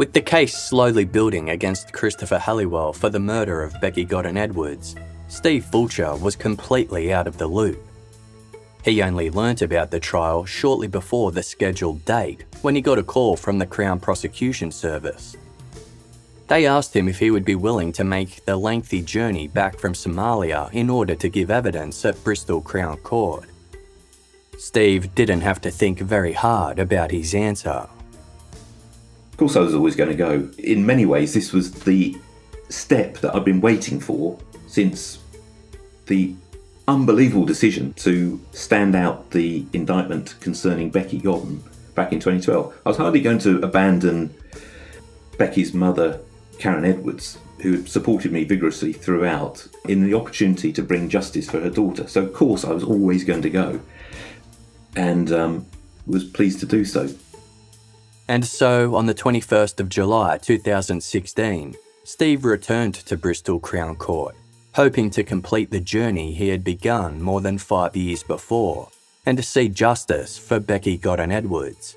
With the case slowly building against Christopher Halliwell for the murder of Becky Godden Edwards, Steve Fulcher was completely out of the loop. He only learnt about the trial shortly before the scheduled date when he got a call from the Crown Prosecution Service. They asked him if he would be willing to make the lengthy journey back from Somalia in order to give evidence at Bristol Crown Court. Steve didn't have to think very hard about his answer. Course, I was always going to go. In many ways, this was the step that I've been waiting for since the unbelievable decision to stand out the indictment concerning Becky Godden back in 2012. I was hardly going to abandon Becky's mother, Karen Edwards, who had supported me vigorously throughout, in the opportunity to bring justice for her daughter. So, of course, I was always going to go and um, was pleased to do so. And so, on the 21st of July 2016, Steve returned to Bristol Crown Court hoping to complete the journey he had begun more than five years before and to see justice for Becky Godden Edwards.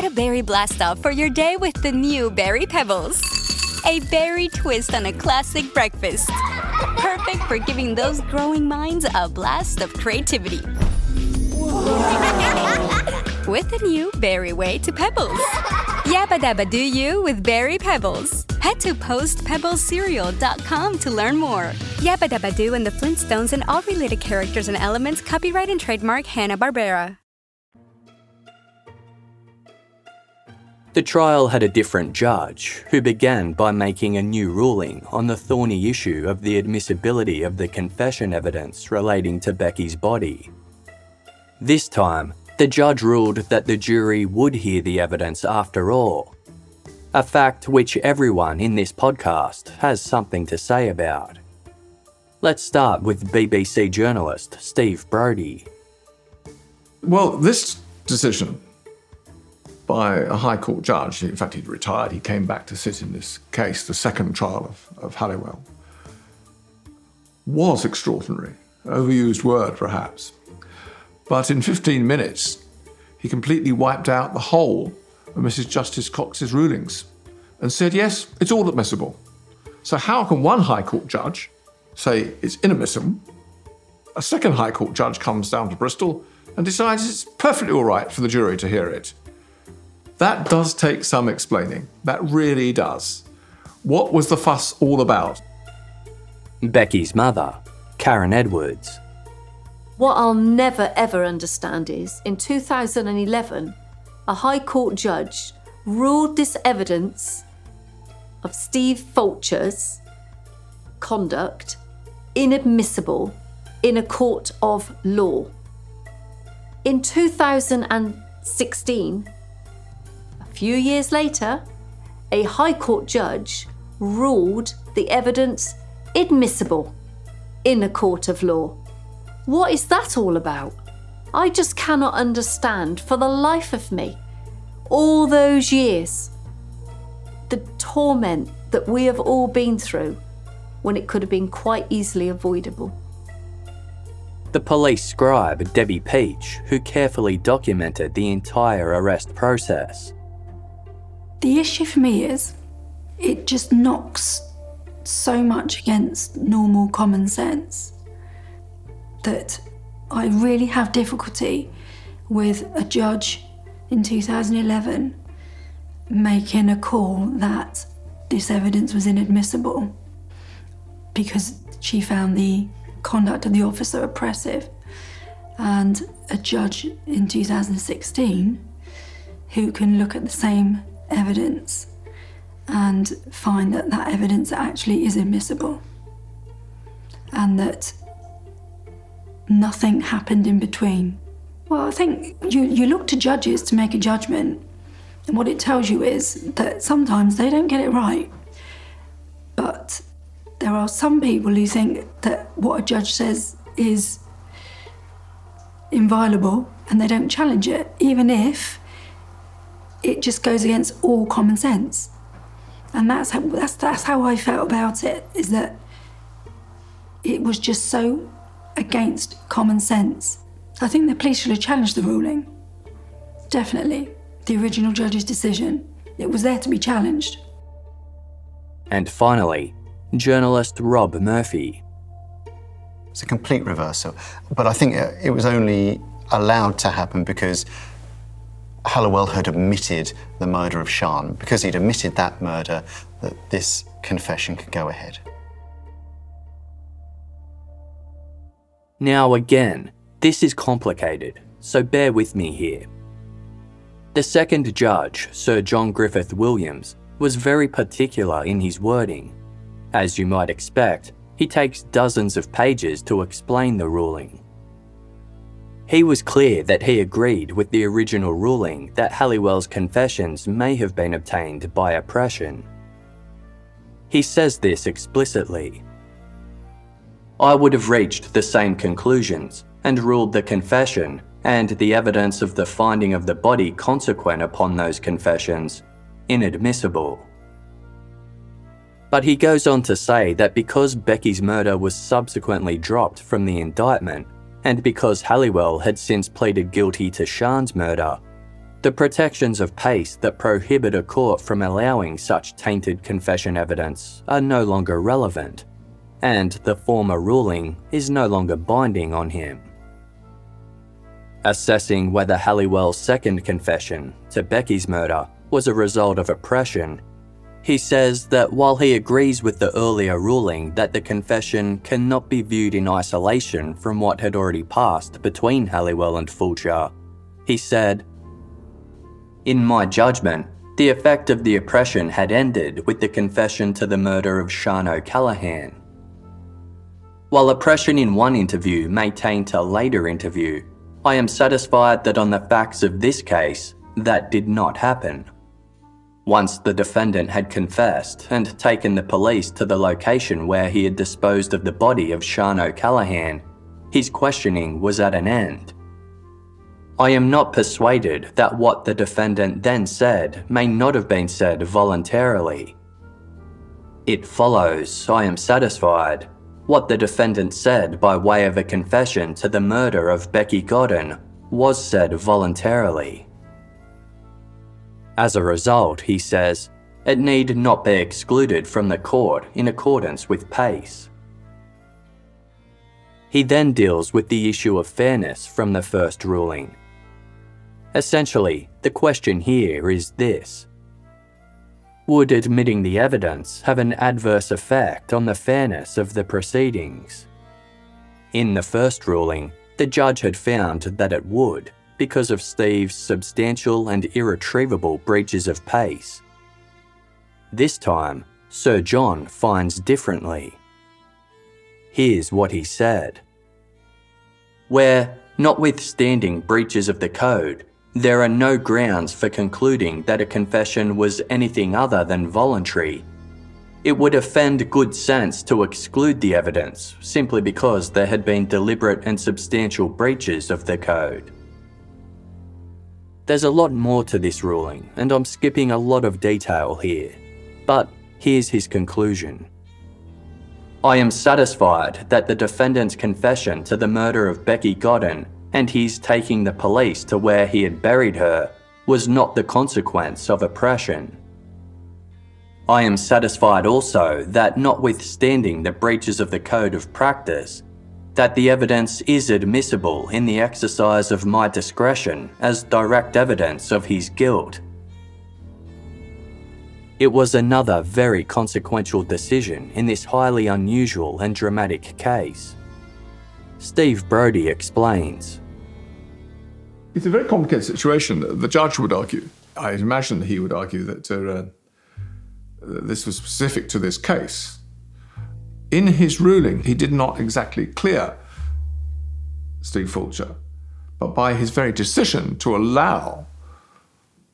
Add a berry blast off for your day with the new Berry Pebbles. A berry twist on a classic breakfast. Perfect for giving those growing minds a blast of creativity. with the new berry way to pebbles. Yabba dabba do you with berry pebbles. Head to postpebblescereal.com to learn more. Yabba dabba do and the Flintstones and all related characters and elements copyright and trademark Hanna-Barbera. The trial had a different judge, who began by making a new ruling on the thorny issue of the admissibility of the confession evidence relating to Becky's body. This time, the judge ruled that the jury would hear the evidence after all, a fact which everyone in this podcast has something to say about. Let's start with BBC journalist Steve Brody. Well, this decision by a High Court judge. In fact, he'd retired. He came back to sit in this case, the second trial of, of Halliwell. Was extraordinary. Overused word, perhaps. But in 15 minutes, he completely wiped out the whole of Mrs. Justice Cox's rulings and said, yes, it's all admissible. So, how can one High Court judge say it's inadmissible? A second High Court judge comes down to Bristol and decides it's perfectly all right for the jury to hear it. That does take some explaining. That really does. What was the fuss all about? Becky's mother, Karen Edwards. What I'll never ever understand is in 2011, a High Court judge ruled this evidence of Steve Fulcher's conduct inadmissible in a court of law. In 2016, few years later, a High Court judge ruled the evidence admissible in a court of law. What is that all about? I just cannot understand for the life of me all those years the torment that we have all been through when it could have been quite easily avoidable. The police scribe, Debbie Peach, who carefully documented the entire arrest process, the issue for me is it just knocks so much against normal common sense that I really have difficulty with a judge in 2011 making a call that this evidence was inadmissible because she found the conduct of the officer oppressive. And a judge in 2016 who can look at the same evidence and find that that evidence actually is admissible and that nothing happened in between. Well, I think you, you look to judges to make a judgment, and what it tells you is that sometimes they don't get it right. But there are some people who think that what a judge says is inviolable and they don't challenge it, even if it just goes against all common sense. And that's how, that's, that's how I felt about it, is that it was just so against common sense. I think the police should have challenged the ruling. Definitely. The original judge's decision. It was there to be challenged. And finally, journalist Rob Murphy. It's a complete reversal. But I think it was only allowed to happen because Halliwell had admitted the murder of Sian. Because he'd admitted that murder, that this confession could go ahead. Now, again, this is complicated, so bear with me here. The second judge, Sir John Griffith Williams, was very particular in his wording. As you might expect, he takes dozens of pages to explain the ruling. He was clear that he agreed with the original ruling that Halliwell's confessions may have been obtained by oppression. He says this explicitly. I would have reached the same conclusions and ruled the confession and the evidence of the finding of the body consequent upon those confessions inadmissible. But he goes on to say that because Becky's murder was subsequently dropped from the indictment, and because Halliwell had since pleaded guilty to Sian's murder, the protections of PACE that prohibit a court from allowing such tainted confession evidence are no longer relevant, and the former ruling is no longer binding on him. Assessing whether Halliwell's second confession to Becky's murder was a result of oppression he says that while he agrees with the earlier ruling that the confession cannot be viewed in isolation from what had already passed between Halliwell and Fulcher, he said, In my judgment, the effect of the oppression had ended with the confession to the murder of Sian O'Callaghan. While oppression in one interview may taint a later interview, I am satisfied that on the facts of this case, that did not happen. Once the defendant had confessed and taken the police to the location where he had disposed of the body of Sian O'Callaghan, his questioning was at an end. I am not persuaded that what the defendant then said may not have been said voluntarily. It follows, I am satisfied, what the defendant said by way of a confession to the murder of Becky Godden was said voluntarily. As a result, he says, it need not be excluded from the court in accordance with PACE. He then deals with the issue of fairness from the first ruling. Essentially, the question here is this Would admitting the evidence have an adverse effect on the fairness of the proceedings? In the first ruling, the judge had found that it would, because of Steve's substantial and irretrievable breaches of PACE. This time, Sir John finds differently. Here's what he said Where, notwithstanding breaches of the code, there are no grounds for concluding that a confession was anything other than voluntary. It would offend good sense to exclude the evidence simply because there had been deliberate and substantial breaches of the code. There's a lot more to this ruling, and I'm skipping a lot of detail here. But here's his conclusion. I am satisfied that the defendant's confession to the murder of Becky Godden and his taking the police to where he had buried her was not the consequence of oppression. I am satisfied also that, notwithstanding the breaches of the code of practice, that the evidence is admissible in the exercise of my discretion as direct evidence of his guilt. It was another very consequential decision in this highly unusual and dramatic case. Steve Brody explains. It's a very complicated situation. The judge would argue, I imagine he would argue that uh, this was specific to this case. In his ruling, he did not exactly clear Steve Fulcher, but by his very decision to allow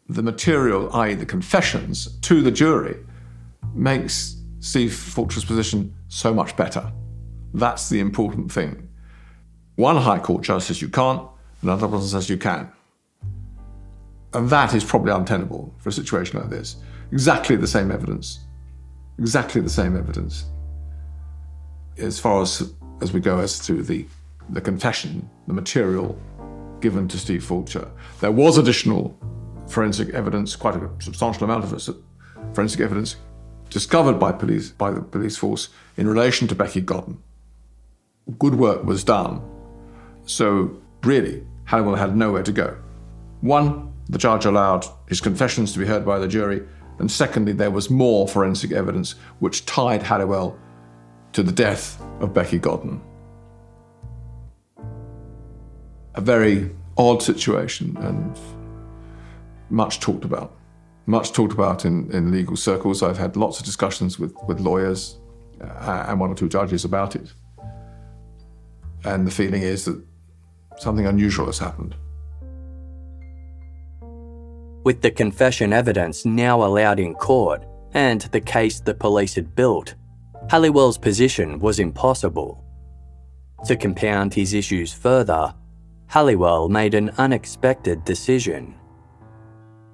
the material, i.e., the confessions, to the jury, makes Steve Fulcher's position so much better. That's the important thing. One High Court judge says you can't, another one says you can. And that is probably untenable for a situation like this. Exactly the same evidence. Exactly the same evidence. As far as, as we go as to the, the confession, the material given to Steve Fulcher, there was additional forensic evidence, quite a substantial amount of forensic evidence discovered by police by the police force in relation to Becky Godden. Good work was done. So really, Halliwell had nowhere to go. One, the judge allowed his confessions to be heard by the jury, and secondly, there was more forensic evidence which tied Halliwell to the death of Becky Godden. A very odd situation and much talked about. Much talked about in, in legal circles. I've had lots of discussions with, with lawyers uh, and one or two judges about it. And the feeling is that something unusual has happened. With the confession evidence now allowed in court and the case the police had built, Halliwell's position was impossible. To compound his issues further, Halliwell made an unexpected decision.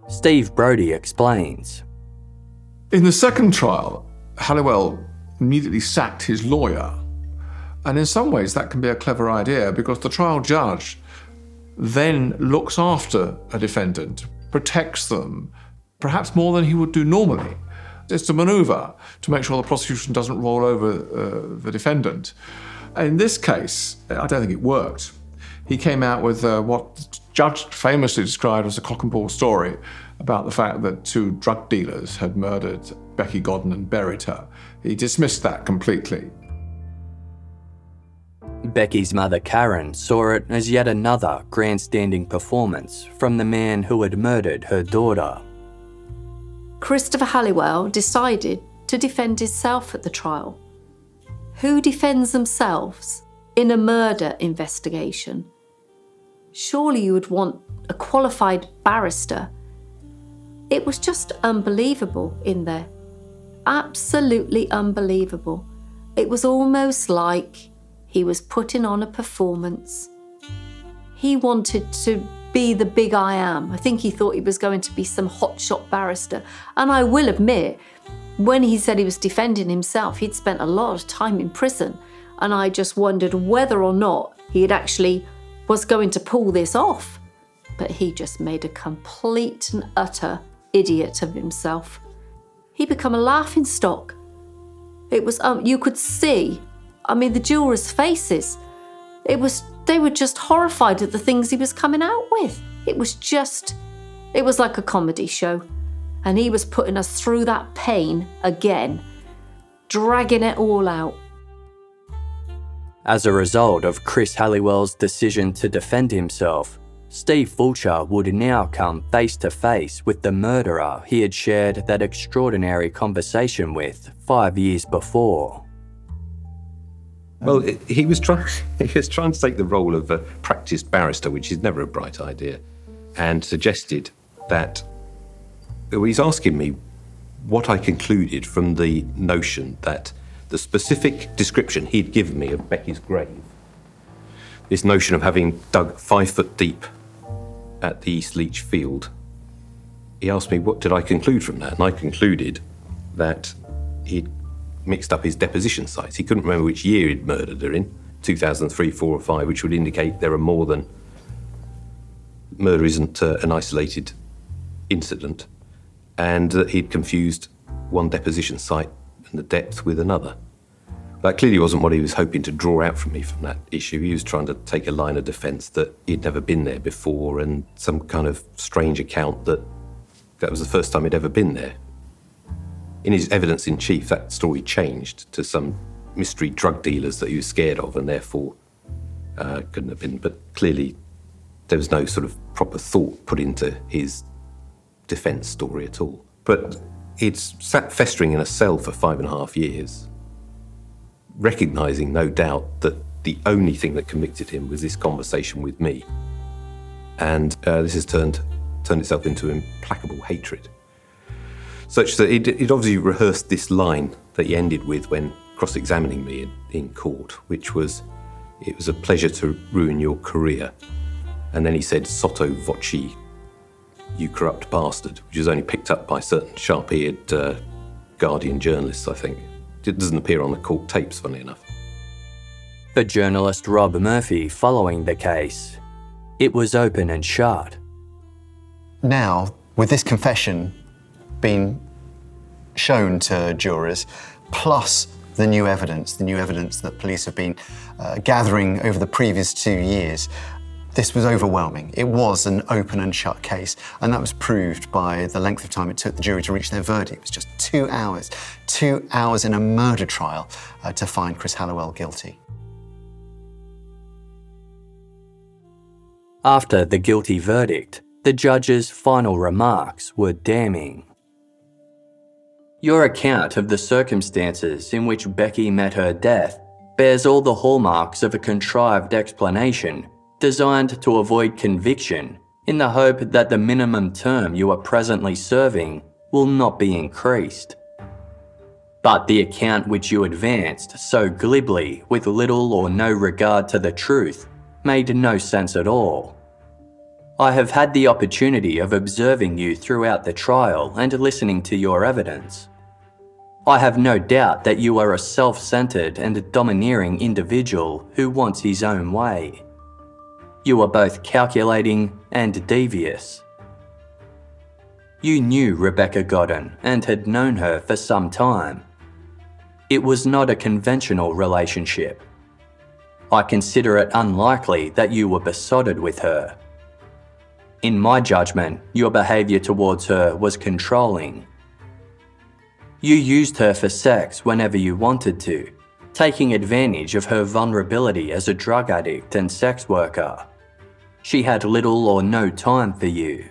Steve Brody explains. In the second trial, Halliwell immediately sacked his lawyer. And in some ways, that can be a clever idea because the trial judge then looks after a defendant, protects them, perhaps more than he would do normally. It's a maneuver to make sure the prosecution doesn't roll over uh, the defendant. In this case, I don't think it worked. He came out with uh, what Judge famously described as a cock and bull story about the fact that two drug dealers had murdered Becky Godden and buried her. He dismissed that completely. Becky's mother Karen saw it as yet another grandstanding performance from the man who had murdered her daughter. Christopher Halliwell decided to defend himself at the trial. Who defends themselves in a murder investigation? Surely you would want a qualified barrister. It was just unbelievable in there. Absolutely unbelievable. It was almost like he was putting on a performance. He wanted to be the big I am. I think he thought he was going to be some hotshot barrister. And I will admit, when he said he was defending himself, he'd spent a lot of time in prison. And I just wondered whether or not he had actually was going to pull this off. But he just made a complete and utter idiot of himself. He became a laughing stock. It was um, you could see, I mean, the jurors' faces. It was they were just horrified at the things he was coming out with. It was just, it was like a comedy show, and he was putting us through that pain again, dragging it all out. As a result of Chris Halliwell's decision to defend himself, Steve Fulcher would now come face to face with the murderer he had shared that extraordinary conversation with five years before. Well, um, he was trying. He was trying to take the role of a practiced barrister, which is never a bright idea, and suggested that well, he's asking me what I concluded from the notion that the specific description he'd given me of Becky's grave, this notion of having dug five foot deep at the Eastleach field, he asked me what did I conclude from that, and I concluded that he'd mixed up his deposition sites. He couldn't remember which year he'd murdered her in, 2003, 4 or 5, which would indicate there are more than murder isn't uh, an isolated incident, and that he'd confused one deposition site and the depth with another. That clearly wasn't what he was hoping to draw out from me from that issue. He was trying to take a line of defence that he'd never been there before and some kind of strange account that that was the first time he'd ever been there. In his evidence in chief, that story changed to some mystery drug dealers that he was scared of and therefore uh, couldn't have been. But clearly, there was no sort of proper thought put into his defence story at all. But it's sat festering in a cell for five and a half years, recognising, no doubt, that the only thing that convicted him was this conversation with me. And uh, this has turned, turned itself into implacable hatred. Such that he'd, he'd obviously rehearsed this line that he ended with when cross examining me in, in court, which was, It was a pleasure to ruin your career. And then he said, Sotto voce, you corrupt bastard, which was only picked up by certain sharp eared uh, Guardian journalists, I think. It doesn't appear on the court tapes, funny enough. For journalist Rob Murphy following the case, it was open and shut. Now, with this confession being shown to jurors, plus the new evidence, the new evidence that police have been uh, gathering over the previous two years, this was overwhelming. It was an open and shut case, and that was proved by the length of time it took the jury to reach their verdict. It was just two hours, two hours in a murder trial uh, to find Chris Halliwell guilty. After the guilty verdict, the judge's final remarks were damning. Your account of the circumstances in which Becky met her death bears all the hallmarks of a contrived explanation designed to avoid conviction in the hope that the minimum term you are presently serving will not be increased. But the account which you advanced so glibly with little or no regard to the truth made no sense at all. I have had the opportunity of observing you throughout the trial and listening to your evidence. I have no doubt that you are a self centered and domineering individual who wants his own way. You are both calculating and devious. You knew Rebecca Godden and had known her for some time. It was not a conventional relationship. I consider it unlikely that you were besotted with her. In my judgment, your behaviour towards her was controlling. You used her for sex whenever you wanted to, taking advantage of her vulnerability as a drug addict and sex worker. She had little or no time for you.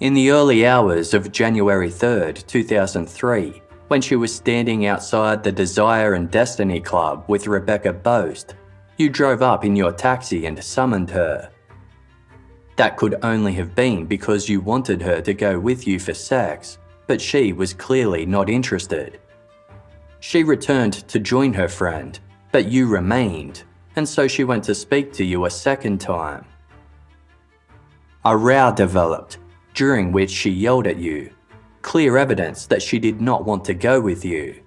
In the early hours of January 3rd, 2003, when she was standing outside the Desire and Destiny Club with Rebecca Boast, you drove up in your taxi and summoned her. That could only have been because you wanted her to go with you for sex, but she was clearly not interested. She returned to join her friend, but you remained, and so she went to speak to you a second time. A row developed, during which she yelled at you, clear evidence that she did not want to go with you.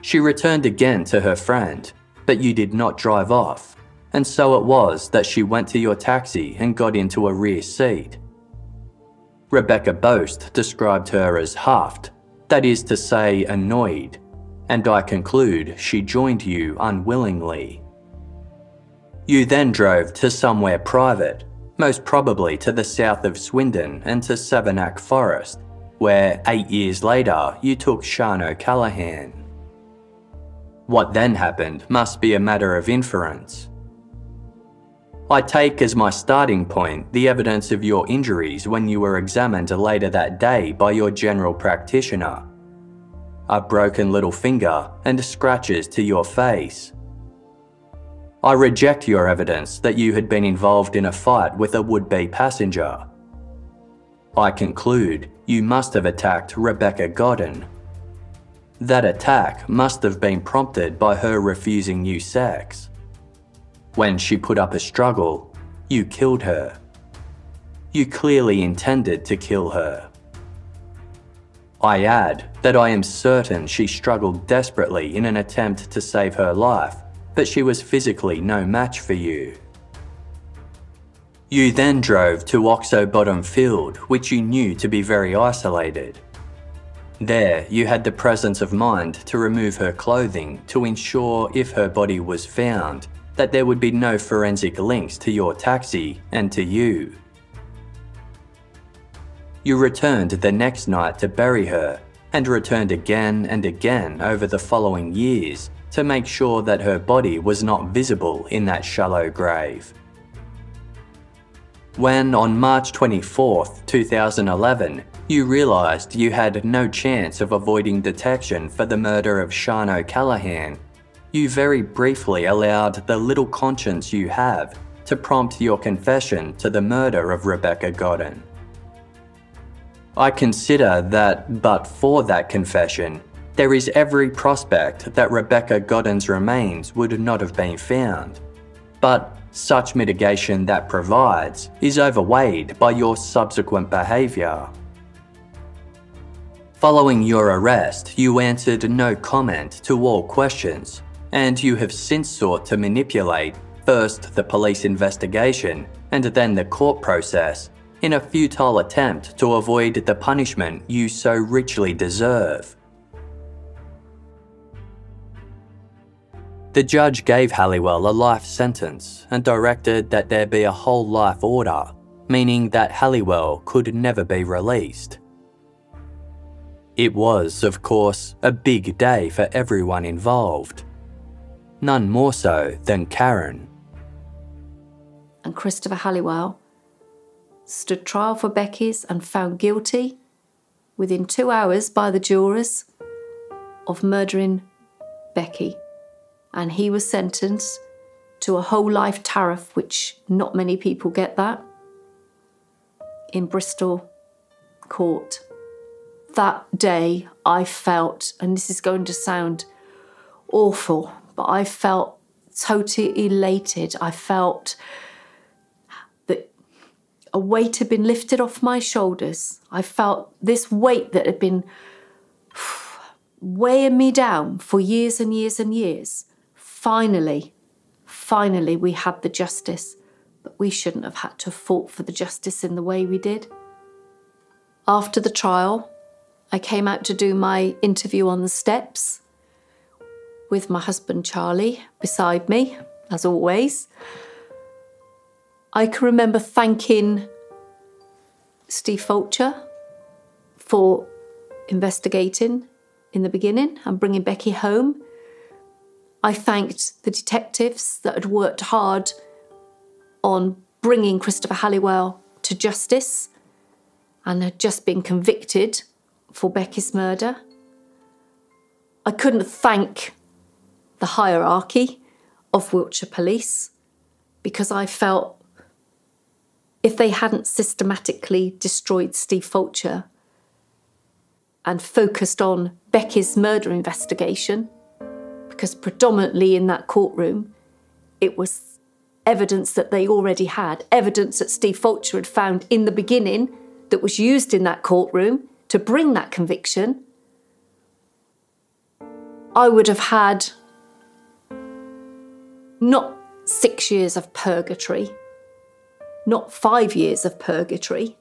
She returned again to her friend, but you did not drive off, and so it was that she went to your taxi and got into a rear seat. Rebecca Boast described her as huffed, that is to say, annoyed, and I conclude she joined you unwillingly. You then drove to somewhere private, most probably to the south of Swindon and to Savernake Forest, where eight years later you took Sian O'Callaghan. What then happened must be a matter of inference. I take as my starting point the evidence of your injuries when you were examined later that day by your general practitioner. A broken little finger and scratches to your face. I reject your evidence that you had been involved in a fight with a would be passenger. I conclude you must have attacked Rebecca Godden. That attack must have been prompted by her refusing you sex. When she put up a struggle, you killed her. You clearly intended to kill her. I add that I am certain she struggled desperately in an attempt to save her life, but she was physically no match for you. You then drove to Oxo Bottom Field, which you knew to be very isolated. There, you had the presence of mind to remove her clothing to ensure if her body was found, that there would be no forensic links to your taxi and to you. You returned the next night to bury her, and returned again and again over the following years to make sure that her body was not visible in that shallow grave. When on March 24, 2011, you realised you had no chance of avoiding detection for the murder of Sian O'Callaghan, you very briefly allowed the little conscience you have to prompt your confession to the murder of Rebecca Godden. I consider that, but for that confession, there is every prospect that Rebecca Godden's remains would not have been found. But such mitigation that provides is overweighed by your subsequent behaviour. Following your arrest, you answered no comment to all questions, and you have since sought to manipulate first the police investigation and then the court process in a futile attempt to avoid the punishment you so richly deserve. The judge gave Halliwell a life sentence and directed that there be a whole life order, meaning that Halliwell could never be released. It was, of course, a big day for everyone involved. None more so than Karen. And Christopher Halliwell stood trial for Becky's and found guilty within two hours by the jurors of murdering Becky and he was sentenced to a whole life tariff, which not many people get that, in Bristol court. That day, I felt, and this is going to sound awful, but I felt totally elated. I felt that a weight had been lifted off my shoulders. I felt this weight that had been weighing me down for years and years and years finally, finally, we had the justice, but we shouldn't have had to have fought for the justice in the way we did. After the trial, I came out to do my interview on the steps with my husband Charlie beside me, as always. I can remember thanking Steve Fulcher for investigating in the beginning and bringing Becky home. I thanked the detectives that had worked hard on bringing Christopher Halliwell to justice and had just been convicted for Becky's murder. I couldn't thank the hierarchy of Wiltshire Police because I felt if they hadn't systematically destroyed Steve Fulcher and focused on Becky's murder investigation, because predominantly in that courtroom, it was evidence that they already had, evidence that Steve Fulcher had found in the beginning that was used in that courtroom to bring that conviction. I would have had not six years of purgatory, not five years of purgatory.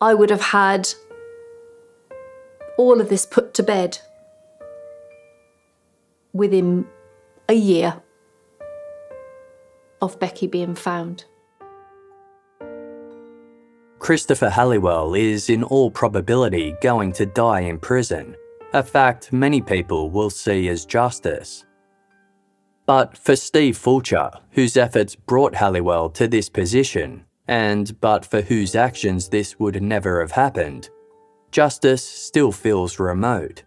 I would have had all of this put to bed within a year of Becky being found. Christopher Halliwell is, in all probability, going to die in prison, a fact many people will see as justice. But for Steve Fulcher, whose efforts brought Halliwell to this position, and but for whose actions this would never have happened, justice still feels remote.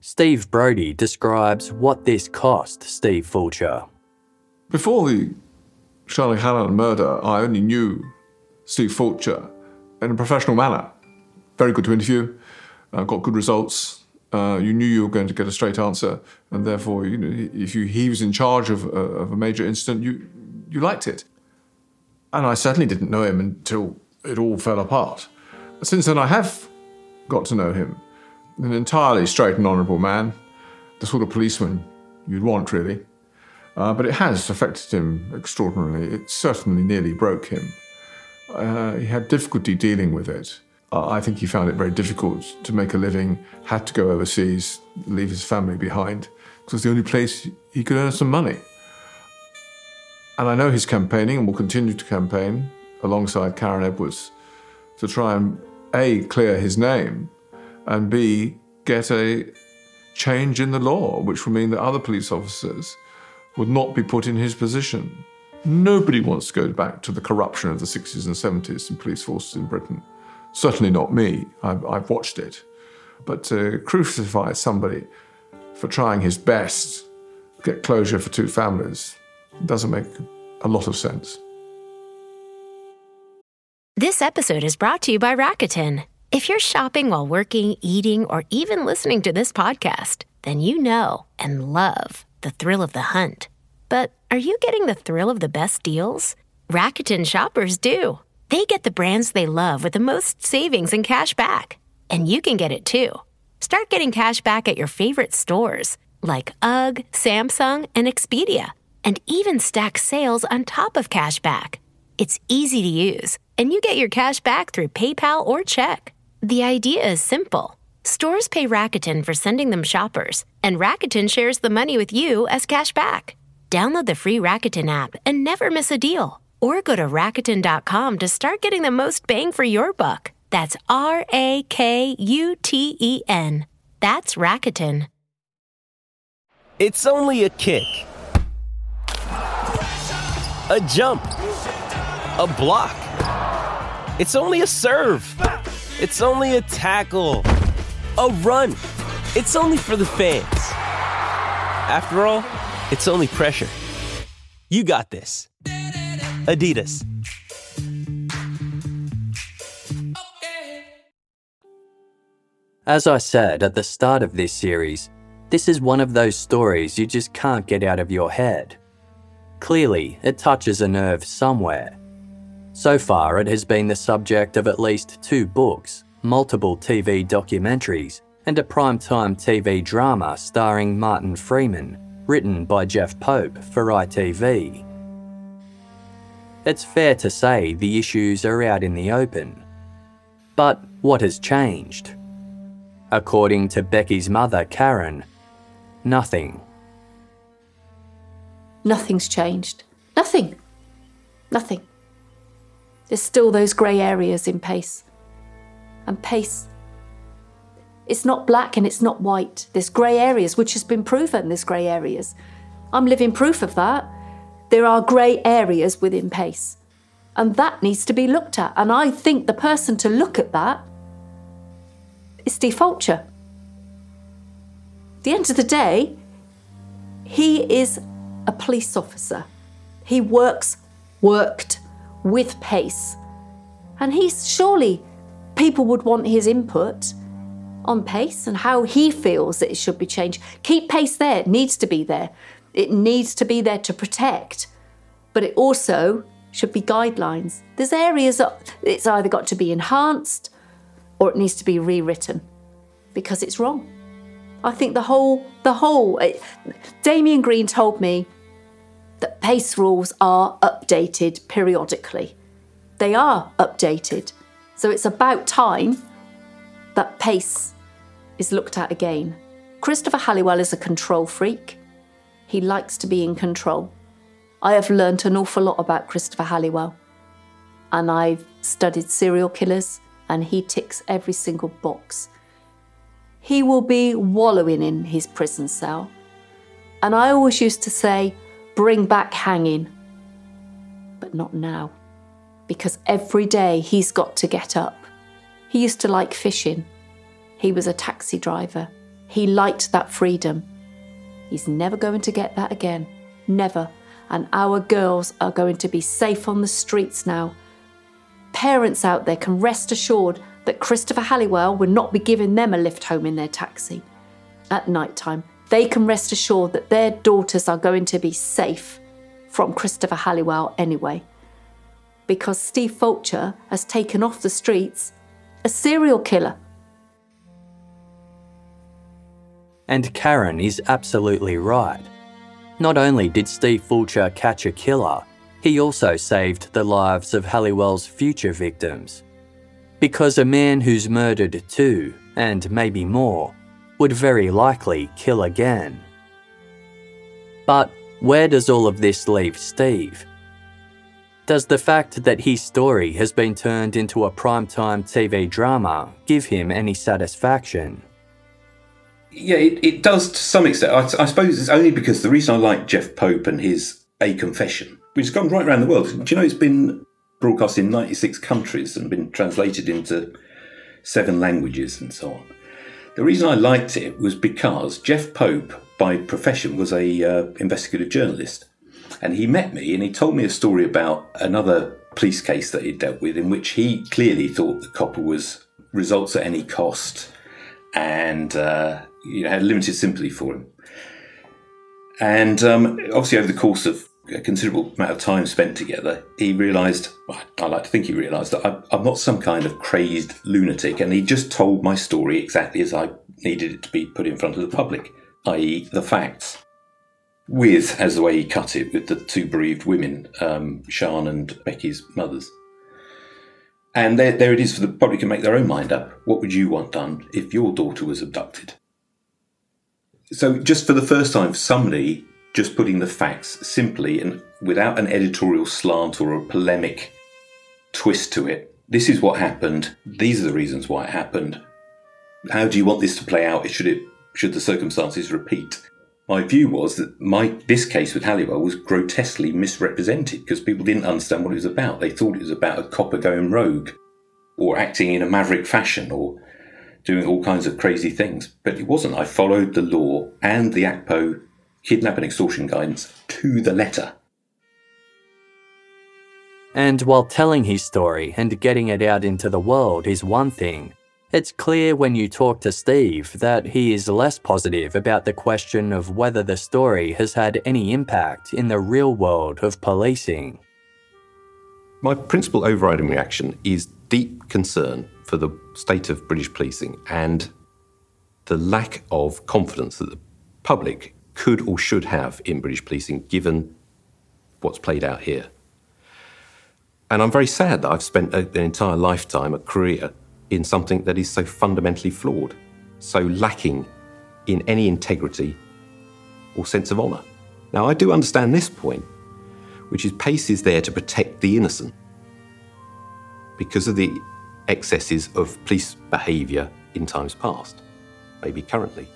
Steve Brody describes what this cost Steve Fulcher. Before the Charlie Hannon murder, I only knew Steve Fulcher in a professional manner. Very good to interview, uh, got good results. Uh, you knew you were going to get a straight answer, and therefore, you know, if you, he was in charge of, uh, of a major incident, you you liked it. And I certainly didn't know him until it all fell apart. Since then, I have got to know him an entirely straight and honourable man, the sort of policeman you'd want, really. Uh, but it has affected him extraordinarily. It certainly nearly broke him. Uh, he had difficulty dealing with it. I think he found it very difficult to make a living, had to go overseas, leave his family behind, because it was the only place he could earn some money. And I know he's campaigning and will continue to campaign alongside Karen Edwards to try and A, clear his name, and B, get a change in the law, which will mean that other police officers would not be put in his position. Nobody wants to go back to the corruption of the 60s and 70s in police forces in Britain. Certainly not me. I've, I've watched it. But to crucify somebody for trying his best to get closure for two families doesn't make a lot of sense. This episode is brought to you by Rakuten. If you're shopping while working, eating, or even listening to this podcast, then you know and love the thrill of the hunt. But are you getting the thrill of the best deals? Rakuten shoppers do. They get the brands they love with the most savings and cash back. And you can get it too. Start getting cash back at your favorite stores like UGG, Samsung, and Expedia, and even stack sales on top of cash back. It's easy to use, and you get your cash back through PayPal or check. The idea is simple. Stores pay Rakuten for sending them shoppers, and Rakuten shares the money with you as cash back. Download the free Rakuten app and never miss a deal. Or go to Rakuten.com to start getting the most bang for your buck. That's R A K U T E N. That's Rakuten. It's only a kick, a jump, a block. It's only a serve. It's only a tackle, a run. It's only for the fans. After all, it's only pressure. You got this. Adidas. As I said at the start of this series, this is one of those stories you just can't get out of your head. Clearly, it touches a nerve somewhere. So far, it has been the subject of at least two books, multiple TV documentaries, and a primetime TV drama starring Martin Freeman, written by Jeff Pope for ITV. It's fair to say the issues are out in the open. But what has changed? According to Becky's mother, Karen, nothing. Nothing's changed. Nothing. Nothing. There's still those grey areas in PACE. And PACE, it's not black and it's not white. There's grey areas, which has been proven, there's grey areas. I'm living proof of that. There are grey areas within PACE. And that needs to be looked at. And I think the person to look at that is Steve Fulcher. At the end of the day, he is a police officer. He works, worked with PACE. And he's surely, people would want his input on PACE and how he feels that it should be changed. Keep PACE there, it needs to be there. It needs to be there to protect, but it also should be guidelines. There's areas that it's either got to be enhanced or it needs to be rewritten because it's wrong. I think the whole, the whole, eh, it, Damian Green told me that PACE rules are updated periodically. They are updated. So it's about time that PACE is looked at again. Christopher Halliwell is a control freak. He likes to be in control. I have learnt an awful lot about Christopher Halliwell. And I've studied serial killers, and he ticks every single box. He will be wallowing in his prison cell. And I always used to say, bring back hanging. But not now. Because every day he's got to get up. He used to like fishing. He was a taxi driver. He liked that freedom. He's never going to get that again. Never. And our girls are going to be safe on the streets now. Parents out there can rest assured that Christopher Halliwell will not be giving them a lift home in their taxi at night time. They can rest assured that their daughters are going to be safe from Christopher Halliwell anyway. Because Steve Fulcher has taken off the streets a serial killer. And Karen is absolutely right. Not only did Steve Fulcher catch a killer, he also saved the lives of Halliwell's future victims. Because a man who's murdered two, and maybe more, would very likely kill again. But where does all of this leave Steve? Does the fact that his story has been turned into a primetime TV drama give him any satisfaction? Yeah, it, it does to some extent. I, I suppose it's only because the reason I like Jeff Pope and his A Confession, which has gone right around the world. Do you know it's been broadcast in 96 countries and been translated into seven languages and so on? The reason I liked it was because Jeff Pope, by profession, was a uh, investigative journalist, and he met me and he told me a story about another police case that he'd dealt with, in which he clearly thought the copper was results at any cost, and uh, you know had limited sympathy for him. And um, obviously, over the course of a considerable amount of time spent together, he realised, well, I like to think he realised, that I, I'm not some kind of crazed lunatic, and he just told my story exactly as I needed it to be put in front of the public, i.e., the facts. With, as the way he cut it, with the two bereaved women, um, and Becky's mothers. And there, there it is for the public to make their own mind up. What would you want done if your daughter was abducted? So, just for the first time, somebody just putting the facts simply and without an editorial slant or a polemic twist to it. This is what happened. These are the reasons why it happened. How do you want this to play out? Should it should the circumstances repeat? My view was that my this case with Halliwell was grotesquely misrepresented because people didn't understand what it was about. They thought it was about a copper going rogue or acting in a maverick fashion or doing all kinds of crazy things. But it wasn't. I followed the law and the ACPO kidnap and extortion guidance to the letter. And while telling his story and getting it out into the world is one thing, it's clear when you talk to Steve that he is less positive about the question of whether the story has had any impact in the real world of policing. My principal overriding reaction is deep concern for the state of British policing and the lack of confidence that the public could or should have in British policing given what's played out here. And I'm very sad that I've spent an entire lifetime, a career, in something that is so fundamentally flawed, so lacking in any integrity or sense of honour. Now, I do understand this point, which is PACE is there to protect the innocent because of the excesses of police behaviour in times past, maybe currently.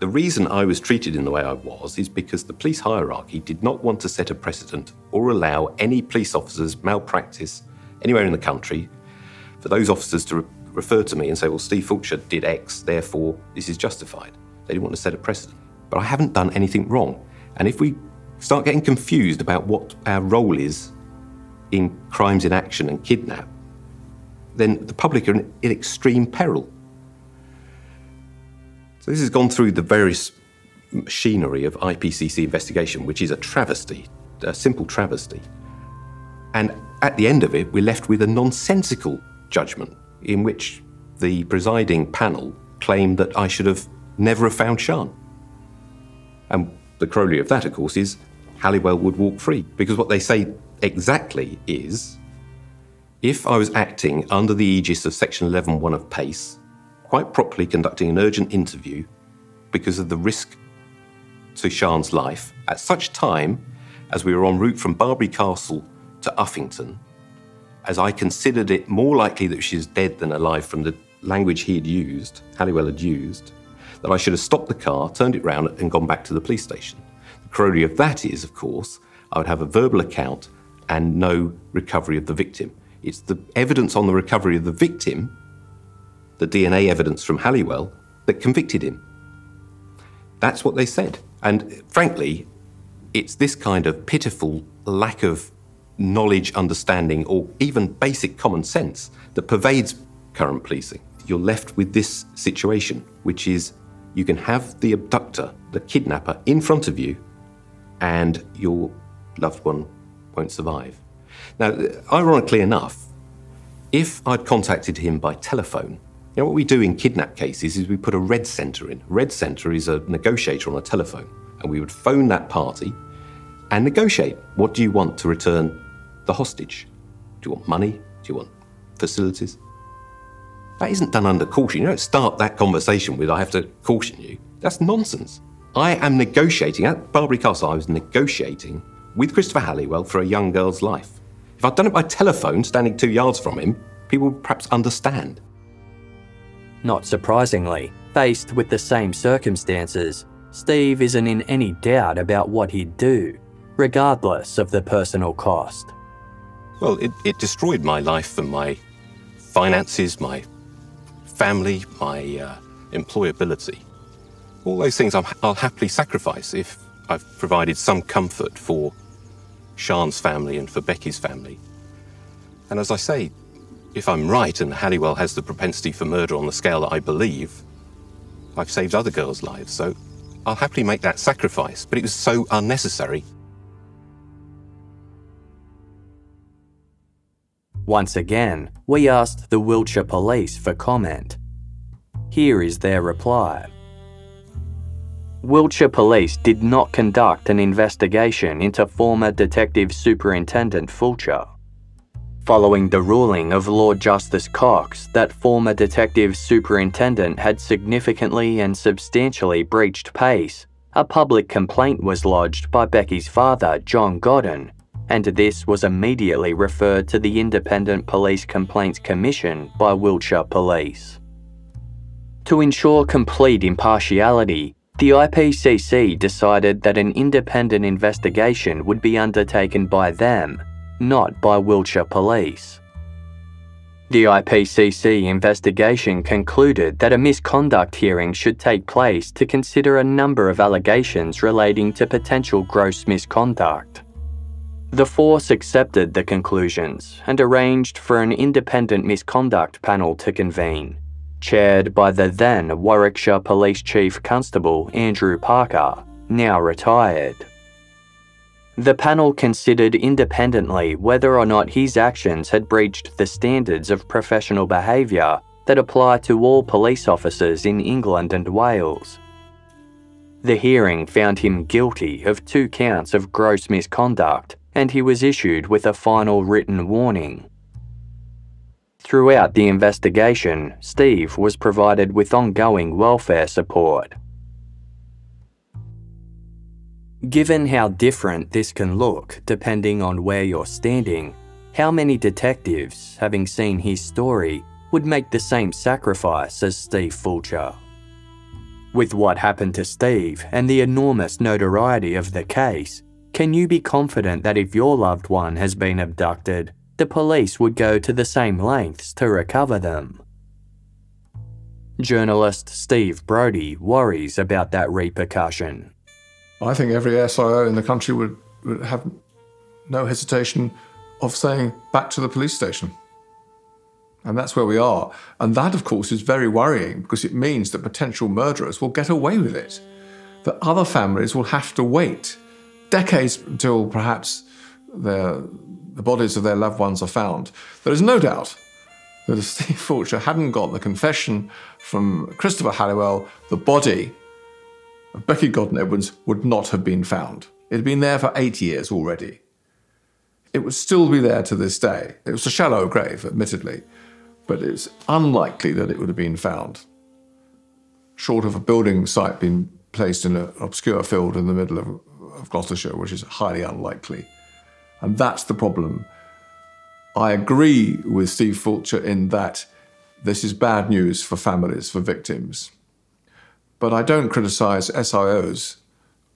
The reason I was treated in the way I was is because the police hierarchy did not want to set a precedent or allow any police officers malpractice anywhere in the country for those officers to re- refer to me and say, well, Steve Fulcher did X, therefore this is justified. They didn't want to set a precedent. But I haven't done anything wrong. And if we start getting confused about what our role is in crimes in action and kidnap, then the public are in, in extreme peril. So this has gone through the various machinery of IPCC investigation, which is a travesty, a simple travesty. And at the end of it, we're left with a nonsensical judgment in which the presiding panel claimed that I should have never have found Sian. And the corollary of that, of course, is Halliwell would walk free. Because what they say exactly is if I was acting under the aegis of Section 11.1 of PACE, quite properly conducting an urgent interview because of the risk to Sian's life at such time as we were en route from Barbury Castle to Uffington, as I considered it more likely that she was dead than alive from the language he had used, Halliwell had used, that I should have stopped the car, turned it round, and gone back to the police station. The corollary of that is, of course, I would have a verbal account and no recovery of the victim. It's the evidence on the recovery of the victim the DNA evidence from Halliwell that convicted him. That's what they said. And frankly, it's this kind of pitiful lack of knowledge, understanding, or even basic common sense that pervades current policing. You're left with this situation, which is you can have the abductor, the kidnapper, in front of you, and your loved one won't survive. Now, ironically enough, if I'd contacted him by telephone, you know, what we do in kidnap cases is we put a red centre in. Red centre is a negotiator on a telephone, and we would phone that party and negotiate. What do you want to return the hostage? Do you want money? Do you want facilities? That isn't done under caution. You don't start that conversation with, I have to caution you. That's nonsense. I am negotiating, at Barbury Castle, I was negotiating with Christopher Halliwell for a young girl's life. If I'd done it by telephone, standing two yards from him, people would perhaps understand. Not surprisingly, faced with the same circumstances, Steve isn't in any doubt about what he'd do, regardless of the personal cost. Well, it, it destroyed my life and my finances, my family, my uh, employability. All those things i will happily sacrifice if I've provided some comfort for Sian's family and for Becky's family. And as I say, if I'm right and Halliwell has the propensity for murder on the scale that I believe, I've saved other girls' lives, so I'll happily make that sacrifice, but it was so unnecessary. Once again, we asked the Wiltshire Police for comment. Here is their reply. Wiltshire Police did not conduct an investigation into former Detective Superintendent Fulcher. Following the ruling of Lord Justice Cox that former Detective Superintendent had significantly and substantially breached PACE, a public complaint was lodged by Becky's father, John Godden, and this was immediately referred to the Independent Police Complaints Commission by Wiltshire Police. To ensure complete impartiality, the IPCC decided that an independent investigation would be undertaken by them, not by Wiltshire Police. The IPCC investigation concluded that a misconduct hearing should take place to consider a number of allegations relating to potential gross misconduct. The force accepted the conclusions and arranged for an independent misconduct panel to convene, chaired by the then Warwickshire Police Chief Constable Andrew Parker, now retired. The panel considered independently whether or not his actions had breached the standards of professional behaviour that apply to all police officers in England and Wales. The hearing found him guilty of two counts of gross misconduct and he was issued with a final written warning. Throughout the investigation, Steve was provided with ongoing welfare support. Given how different this can look depending on where you're standing, how many detectives, having seen his story, would make the same sacrifice as Steve Fulcher? With what happened to Steve and the enormous notoriety of the case, can you be confident that if your loved one has been abducted, the police would go to the same lengths to recover them? Journalist Steve Brody worries about that repercussion. I think every SIO in the country would, would have no hesitation of saying back to the police station. And that's where we are. And that, of course, is very worrying because it means that potential murderers will get away with it, that other families will have to wait decades until perhaps their, the bodies of their loved ones are found. There is no doubt that if Steve Fulcher hadn't got the confession from Christopher Halliwell, the body of Becky Godden Edwards would not have been found. It had been there for eight years already. It would still be there to this day. It was a shallow grave, admittedly, but it's unlikely that it would have been found, short of a building site being placed in an obscure field in the middle of of Gloucestershire, which is highly unlikely. And that's the problem. I agree with Steve Fulcher in that this is bad news for families, for victims. But I don't criticise SIOs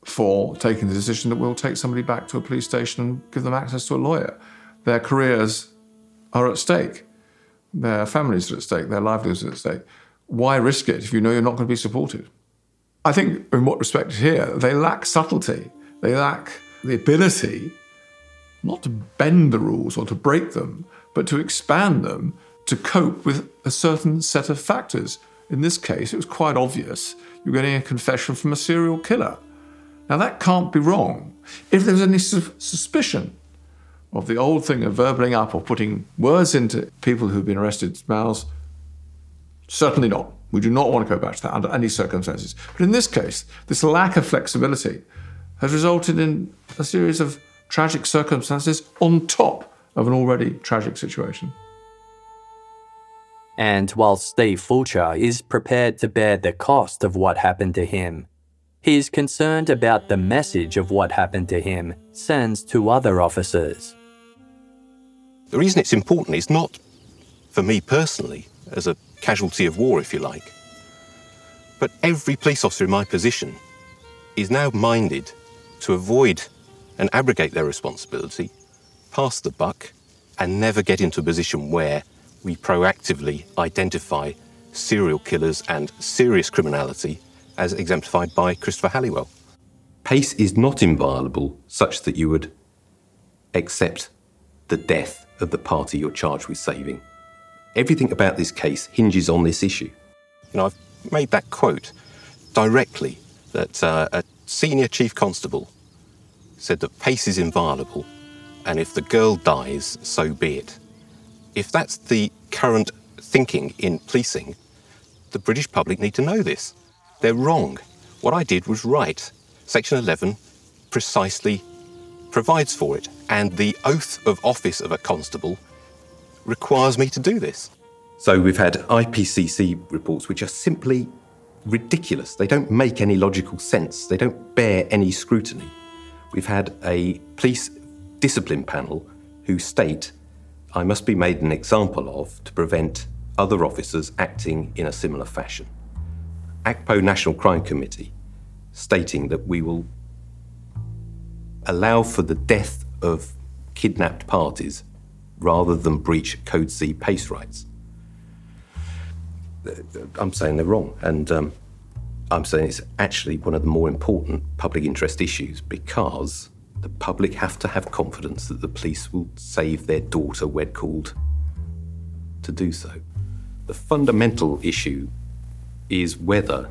for taking the decision that we'll take somebody back to a police station and give them access to a lawyer. Their careers are at stake, their families are at stake, their livelihoods are at stake. Why risk it if you know you're not going to be supported? I think, in what respect here, they lack subtlety. They lack the ability not to bend the rules or to break them, but to expand them to cope with a certain set of factors. In this case, it was quite obvious you're getting a confession from a serial killer. Now, that can't be wrong. If there's any su- suspicion of the old thing of verbaling up or putting words into people who've been arrested's mouths, certainly not. We do not want to go back to that under any circumstances. But in this case, this lack of flexibility has resulted in a series of tragic circumstances on top of an already tragic situation. And while Steve Fulcher is prepared to bear the cost of what happened to him, he is concerned about the message of what happened to him sends to other officers. The reason it's important is not for me personally, as a casualty of war, if you like, but every police officer in my position is now minded to avoid and abrogate their responsibility, pass the buck, and never get into a position where we proactively identify serial killers and serious criminality as exemplified by Christopher Halliwell. PACE is not inviolable such that you would accept the death of the party you're charged with saving. Everything about this case hinges on this issue. You know, I've made that quote directly that uh, a senior chief constable said that PACE is inviolable, and if the girl dies, so be it. If that's the current thinking in policing, the British public need to know this. They're wrong. What I did was right. Section 11 precisely provides for it, and the oath of office of a constable requires me to do this. So we've had IPCC reports which are simply ridiculous. They don't make any logical sense, they don't bear any scrutiny. We've had a police discipline panel who state I must be made an example of to prevent other officers acting in a similar fashion. ACPO National Crime Committee stating that we will allow for the death of kidnapped parties rather than breach Code C PACE rights. I'm saying they're wrong, and um, I'm saying it's actually one of the more important public interest issues because the public have to have confidence that the police will save their daughter when called to do so. The fundamental issue is whether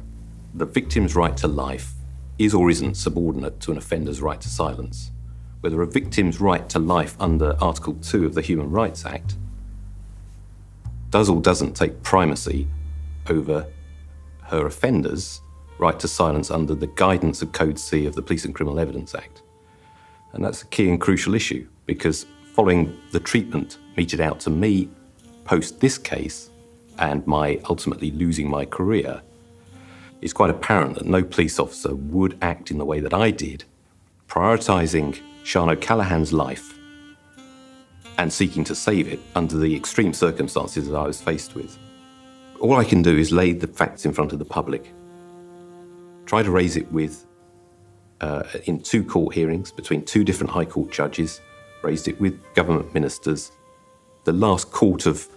the victim's right to life is or isn't subordinate to an offender's right to silence, whether a victim's right to life under Article 2 of the Human Rights Act does or doesn't take primacy over her offender's right to silence under the guidance of Code C of the Police and Criminal Evidence Act. And that's a key and crucial issue because following the treatment meted out to me post this case and my ultimately losing my career, it's quite apparent that no police officer would act in the way that I did, prioritising Sian O'Callaghan's life and seeking to save it under the extreme circumstances that I was faced with. All I can do is lay the facts in front of the public, try to raise it with uh, in two court hearings between two different High Court judges, raised it with government ministers. The last court of,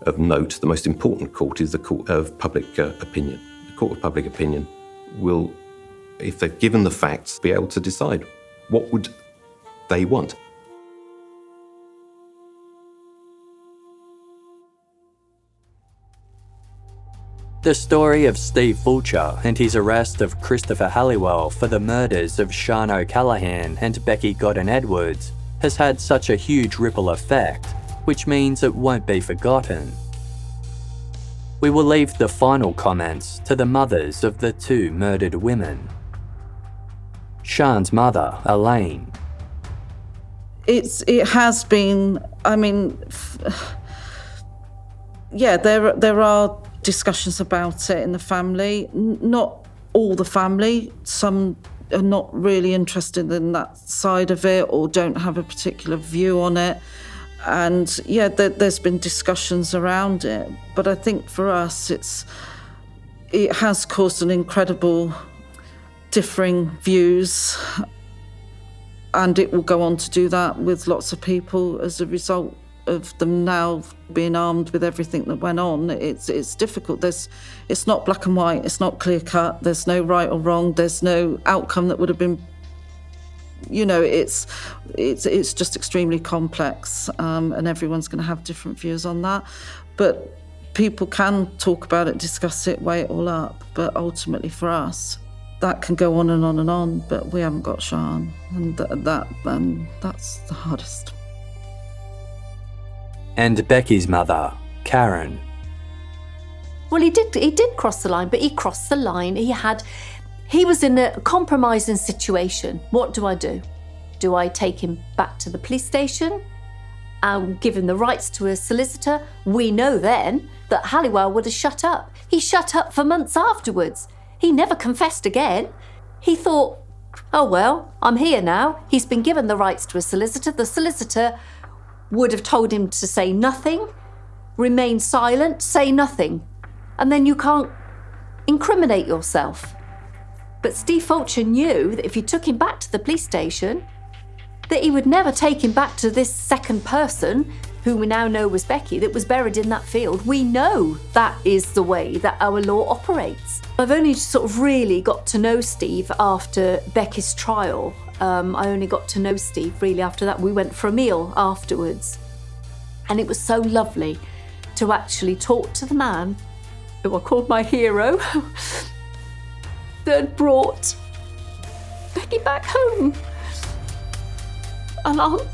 of note, the most important court, is the Court of Public uh, Opinion. The Court of Public Opinion will, if they've given the facts, be able to decide what would they want. The story of Steve Fulcher and his arrest of Christopher Halliwell for the murders of Sian O'Callaghan and Becky Godden Edwards has had such a huge ripple effect, which means it won't be forgotten. We will leave the final comments to the mothers of the two murdered women. Sian's mother, Elaine. It's it has been. I mean, f- yeah, there there are discussions about it in the family. Not all the family. Some are not really interested in that side of it or don't have a particular view on it. And yeah, there, there's been discussions around it. But I think for us, it's it has caused an incredible differing views. And it will go on to do that with lots of people as a result of them now being armed with everything that went on, it's it's difficult. There's it's not black and white. It's not clear cut. There's no right or wrong. There's no outcome that would have been. You know, it's it's it's just extremely complex, um, and everyone's going to have different views on that. But people can talk about it, discuss it, weigh it all up. But ultimately, for us, that can go on and on and on. But we haven't got Sian, and th- that and that's the hardest and Becky's mother, Karen. Well, he did. He did cross the line, but he crossed the line. He had. He was in a compromising situation. What do I do? Do I take him back to the police station and give him the rights to a solicitor, we know then that Halliwell would have shut up. He shut up for months afterwards. He never confessed again. He thought, oh well, I'm here now. He's been given the rights to a solicitor. The solicitor would have told him to say nothing, remain silent, say nothing. And then you can't incriminate yourself. But Steve Fulcher knew that if you took him back to the police station, that he would never take him back to this second person, who we now know was Becky, that was buried in that field. We know that is the way that our law operates. I've only sort of really got to know Steve after Becky's trial. Um, I only got to know Steve really after that. We went for a meal afterwards. And it was so lovely to actually talk to the man who I called my hero that brought Becky back home and I'll,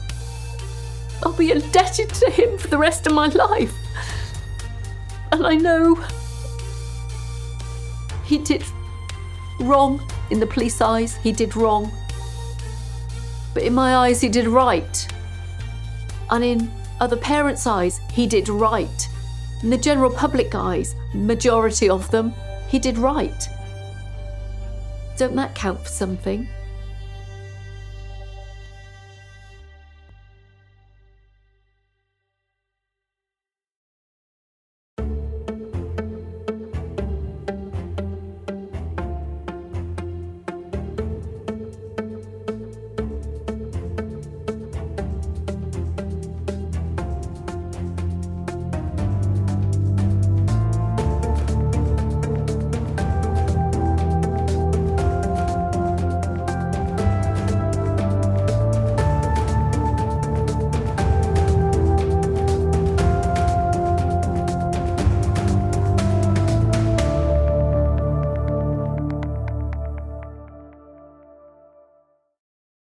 I'll be indebted to him for the rest of my life. And I know he did wrong in the police eyes, he did wrong. But in my eyes, he did right. And in other parents' eyes, he did right. In the general public eyes, majority of them, he did right. Don't that count for something?